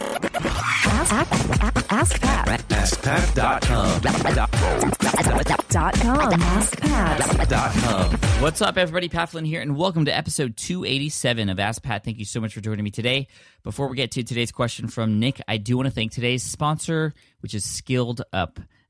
Ask, ask, ask Pat. AskPat.com. Dot com. What's up, everybody? Pat Flynn here, and welcome to episode 287 of Ask Pat. Thank you so much for joining me today. Before we get to today's question from Nick, I do want to thank today's sponsor, which is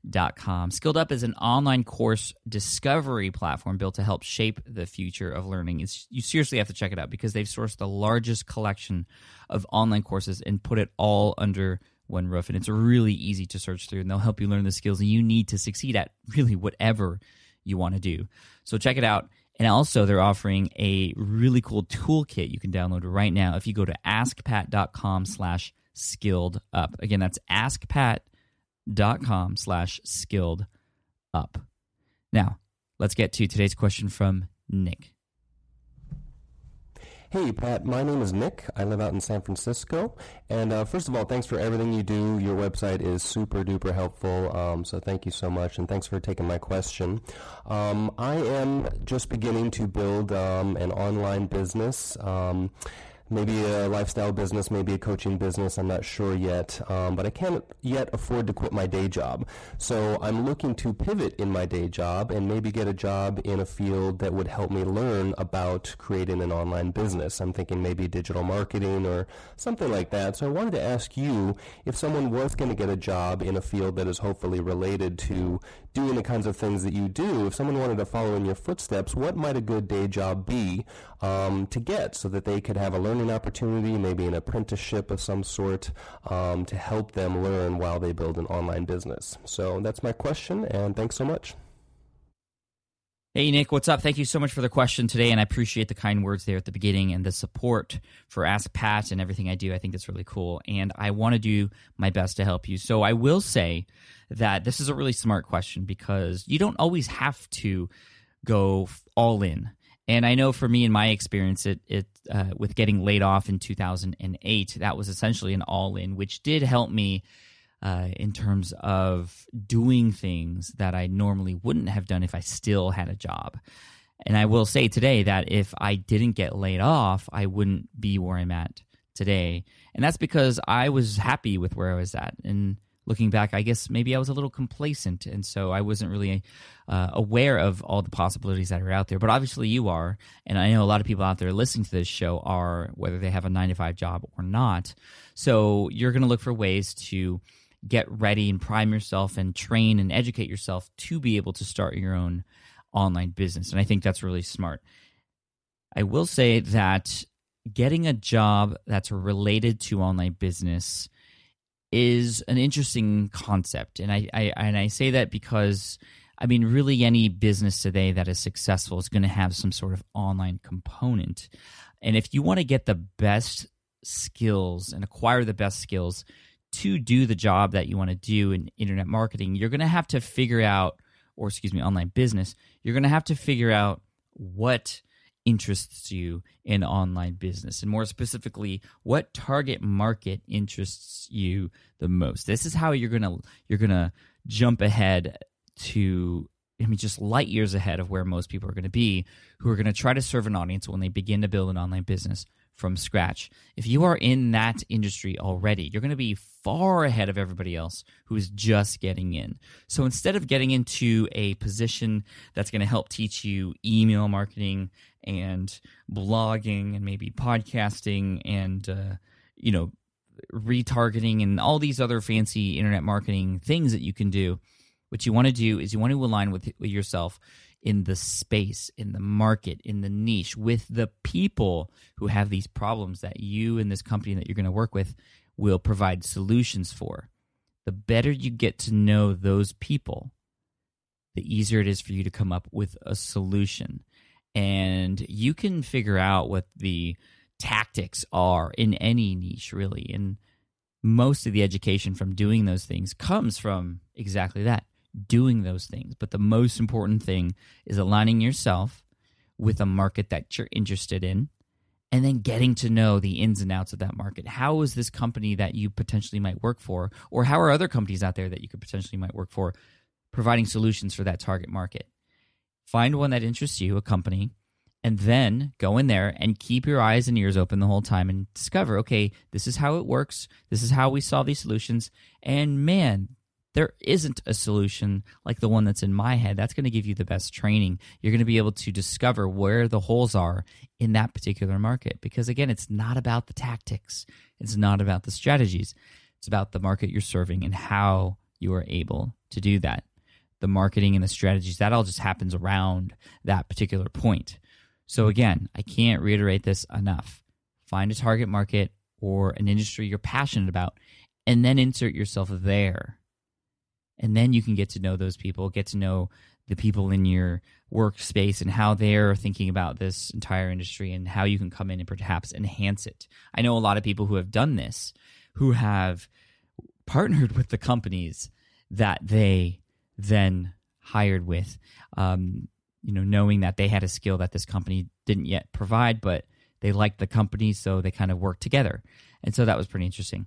SkilledUp.com. Skilled Up is an online course discovery platform built to help shape the future of learning. It's, you seriously have to check it out because they've sourced the largest collection of online courses and put it all under one roof. And it's really easy to search through, and they'll help you learn the skills you need to succeed at really whatever you want to do. So check it out. And also, they're offering a really cool toolkit you can download right now if you go to askpat.com slash skilled up. Again, that's askpat.com slash skilled up. Now, let's get to today's question from Nick. Hey, Pat. My name is Nick. I live out in San Francisco. And uh, first of all, thanks for everything you do. Your website is super duper helpful. Um, so thank you so much. And thanks for taking my question. Um, I am just beginning to build um, an online business. Maybe a lifestyle business, maybe a coaching business. I'm not sure yet, um, but I can't yet afford to quit my day job. So I'm looking to pivot in my day job and maybe get a job in a field that would help me learn about creating an online business. I'm thinking maybe digital marketing or something like that. So I wanted to ask you if someone was going to get a job in a field that is hopefully related to doing the kinds of things that you do, if someone wanted to follow in your footsteps, what might a good day job be um, to get so that they could have a learning opportunity, maybe an apprenticeship of some sort, um, to help them learn while they build an online business? So that's my question, and thanks so much. Hey, Nick, what's up? Thank you so much for the question today, and I appreciate the kind words there at the beginning and the support for Ask Pat and everything I do. I think that's really cool, and I want to do my best to help you. So I will say that this is a really smart question because you don't always have to go all in. And I know for me, in my experience, it, it uh, with getting laid off in 2008, that was essentially an all in, which did help me uh, in terms of doing things that I normally wouldn't have done if I still had a job. And I will say today that if I didn't get laid off, I wouldn't be where I'm at today. And that's because I was happy with where I was at. And looking back, I guess maybe I was a little complacent. And so I wasn't really uh, aware of all the possibilities that are out there. But obviously, you are. And I know a lot of people out there listening to this show are, whether they have a nine to five job or not. So you're going to look for ways to get ready and prime yourself and train and educate yourself to be able to start your own online business. And I think that's really smart. I will say that getting a job that's related to online business is an interesting concept. And I, I and I say that because I mean really any business today that is successful is going to have some sort of online component. And if you want to get the best skills and acquire the best skills, to do the job that you want to do in internet marketing, you're going to have to figure out, or excuse me, online business, you're going to have to figure out what interests you in online business and more specifically what target market interests you the most this is how you're going to you're going to jump ahead to I mean, just light years ahead of where most people are going to be who are going to try to serve an audience when they begin to build an online business from scratch. If you are in that industry already, you're going to be far ahead of everybody else who is just getting in. So instead of getting into a position that's going to help teach you email marketing and blogging and maybe podcasting and, uh, you know, retargeting and all these other fancy internet marketing things that you can do, what you want to do is you want to align with, with yourself in the space, in the market, in the niche, with the people who have these problems that you and this company that you're going to work with will provide solutions for. The better you get to know those people, the easier it is for you to come up with a solution. And you can figure out what the tactics are in any niche, really. And most of the education from doing those things comes from exactly that doing those things. But the most important thing is aligning yourself with a market that you're interested in and then getting to know the ins and outs of that market. How is this company that you potentially might work for, or how are other companies out there that you could potentially might work for, providing solutions for that target market? Find one that interests you, a company, and then go in there and keep your eyes and ears open the whole time and discover okay this is how it works. This is how we solve these solutions. And man there isn't a solution like the one that's in my head. That's going to give you the best training. You're going to be able to discover where the holes are in that particular market. Because again it's not about the tactics. It's not about the strategies. It's about the market you're serving and how you are able to do that the marketing and the strategies that all just happens around that particular point so again, I can't reiterate this enough. Find a target market or an industry you're passionate about and then insert yourself there. And then you can get to know those people, get to know the people in your workspace and how they're thinking about this entire industry and how you can come in and perhaps enhance it. I know a lot of people who have done this who have partnered with the companies that they then hired with. Um, you know, knowing that they had a skill that this company didn't yet provide, but they liked the company, so they kind of worked together. And so that was pretty interesting.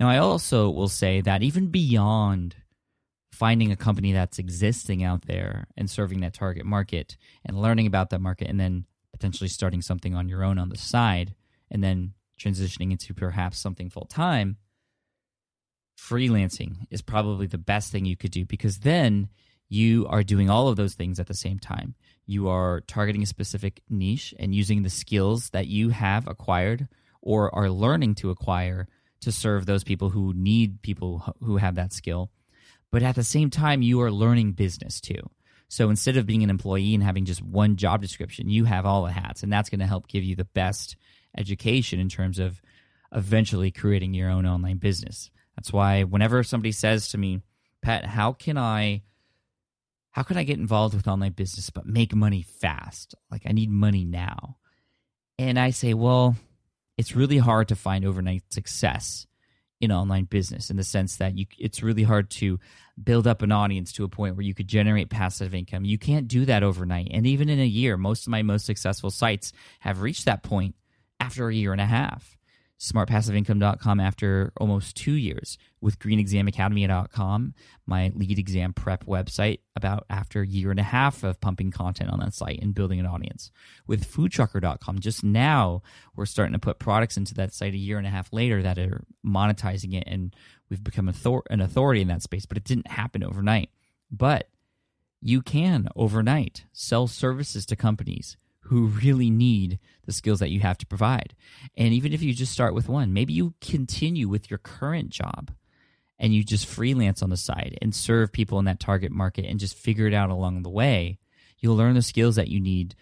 Now, I also will say that even beyond finding a company that's existing out there and serving that target market and learning about that market and then potentially starting something on your own on the side and then transitioning into perhaps something full time, freelancing is probably the best thing you could do because then you are doing all of those things at the same time. You are targeting a specific niche and using the skills that you have acquired or are learning to acquire to serve those people who need people who have that skill. But at the same time, you are learning business too. So instead of being an employee and having just one job description, you have all the hats, and that's going to help give you the best education in terms of eventually creating your own online business. That's why whenever somebody says to me, Pat, how can I how can I get involved with online business but make money fast? Like I need money now. And I say, well, it's really hard to find overnight success in online business in the sense that you it's really hard to build up an audience to a point where you could generate passive income. You can't do that overnight. And even in a year, most of my most successful sites have reached that point after a year and a half smartpassiveincome.com after almost two years, with greenexamacademy.com, my LEED exam prep website, about after a year and a half of pumping content on that site and building an audience. With foodtrucker.com, just now we're starting to put products into that site a year and a half later that are monetizing it, and we've become an authority in that space, but it didn't happen overnight. But you can overnight sell services to companies who really need the skills that you have to provide. And even if you just start with one, maybe you continue with your current job and you just freelance on the side and serve people in that target market and just figure it out along the way. You'll learn the skills that you need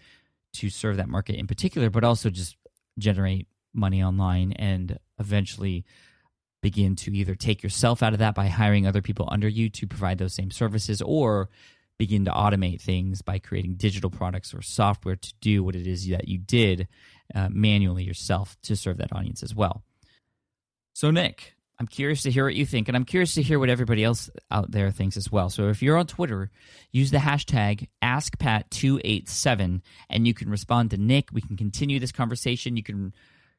to serve that market in particular, but also just generate money online and eventually begin to either take yourself out of that by hiring other people under you to provide those same services or begin to automate things by creating digital products or software to do what it is that you did uh, manually yourself to serve that audience as well. So, Nick, I'm curious to hear what you think, and I'm curious to hear what everybody else out there thinks as well. So, if you're on Twitter, use the hashtag AskPat287 and you can respond to Nick. We can continue this conversation. You can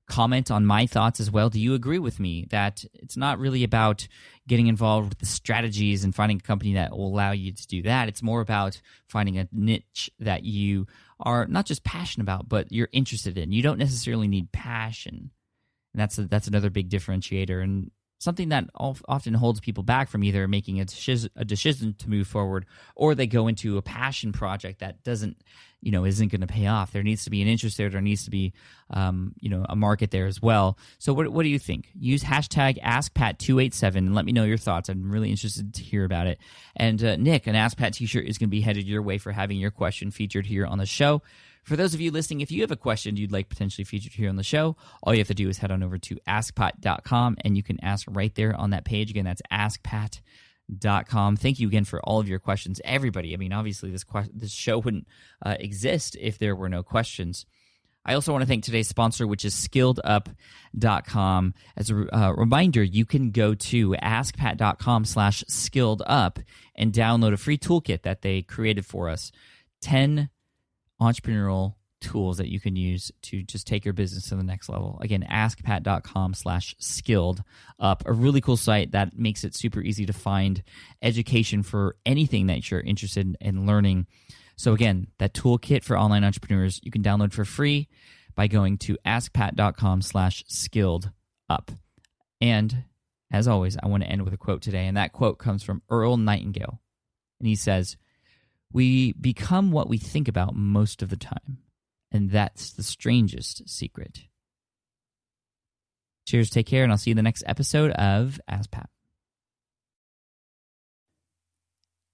comment on my thoughts as well. Do you agree with me that it's not really about getting involved with the strategies and finding a company that will allow you to do that? It's more about finding a niche that you are not just passionate about, but you're interested in. You don't necessarily need passion. And that's a, that's another big differentiator and something that often holds people back from either making a decision to move forward or they go into a passion project that doesn't you know isn't going to pay off. There needs to be an interest there. There needs to be um, you know a market there as well. So what what do you think? Use hashtag AskPat287 and let me know your thoughts. I'm really interested to hear about it. And uh, Nick, an AskPat T-shirt is going to be headed your way for having your question featured here on the show. For those of you listening, if you have a question you'd like potentially featured here on the show, all you have to do is head on over to askpat.com and you can ask right there on that page. Again, that's askpat.com. Thank you again for all of your questions, everybody. I mean, obviously, this que- this show wouldn't uh, exist if there were no questions. I also want to thank today's sponsor, which is skilledup.com. As a uh, reminder, you can go to askpat.com slash skilledup and download a free toolkit that they created for us. 10 entrepreneurial tools that you can use to just take your business to the next level. Again, askpat.com slash skilled up, a really cool site that makes it super easy to find education for anything that you're interested in learning So, again, that toolkit for online entrepreneurs you can download for free by going to askpat.com slash skilled up. And as always, I want to end with a quote today. And that quote comes from Earl Nightingale. And he says, We become what we think about most of the time. And that's the strangest secret. Cheers, take care, and I'll see you in the next episode of Ask Pat.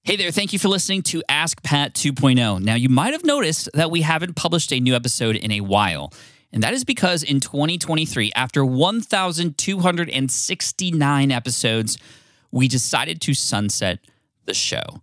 Hey there, thank you for listening to Ask Pat 2.0. Now, you might have noticed that we haven't published a new episode in a while. And that is because in 2023, after 1,269 episodes, we decided to sunset the show.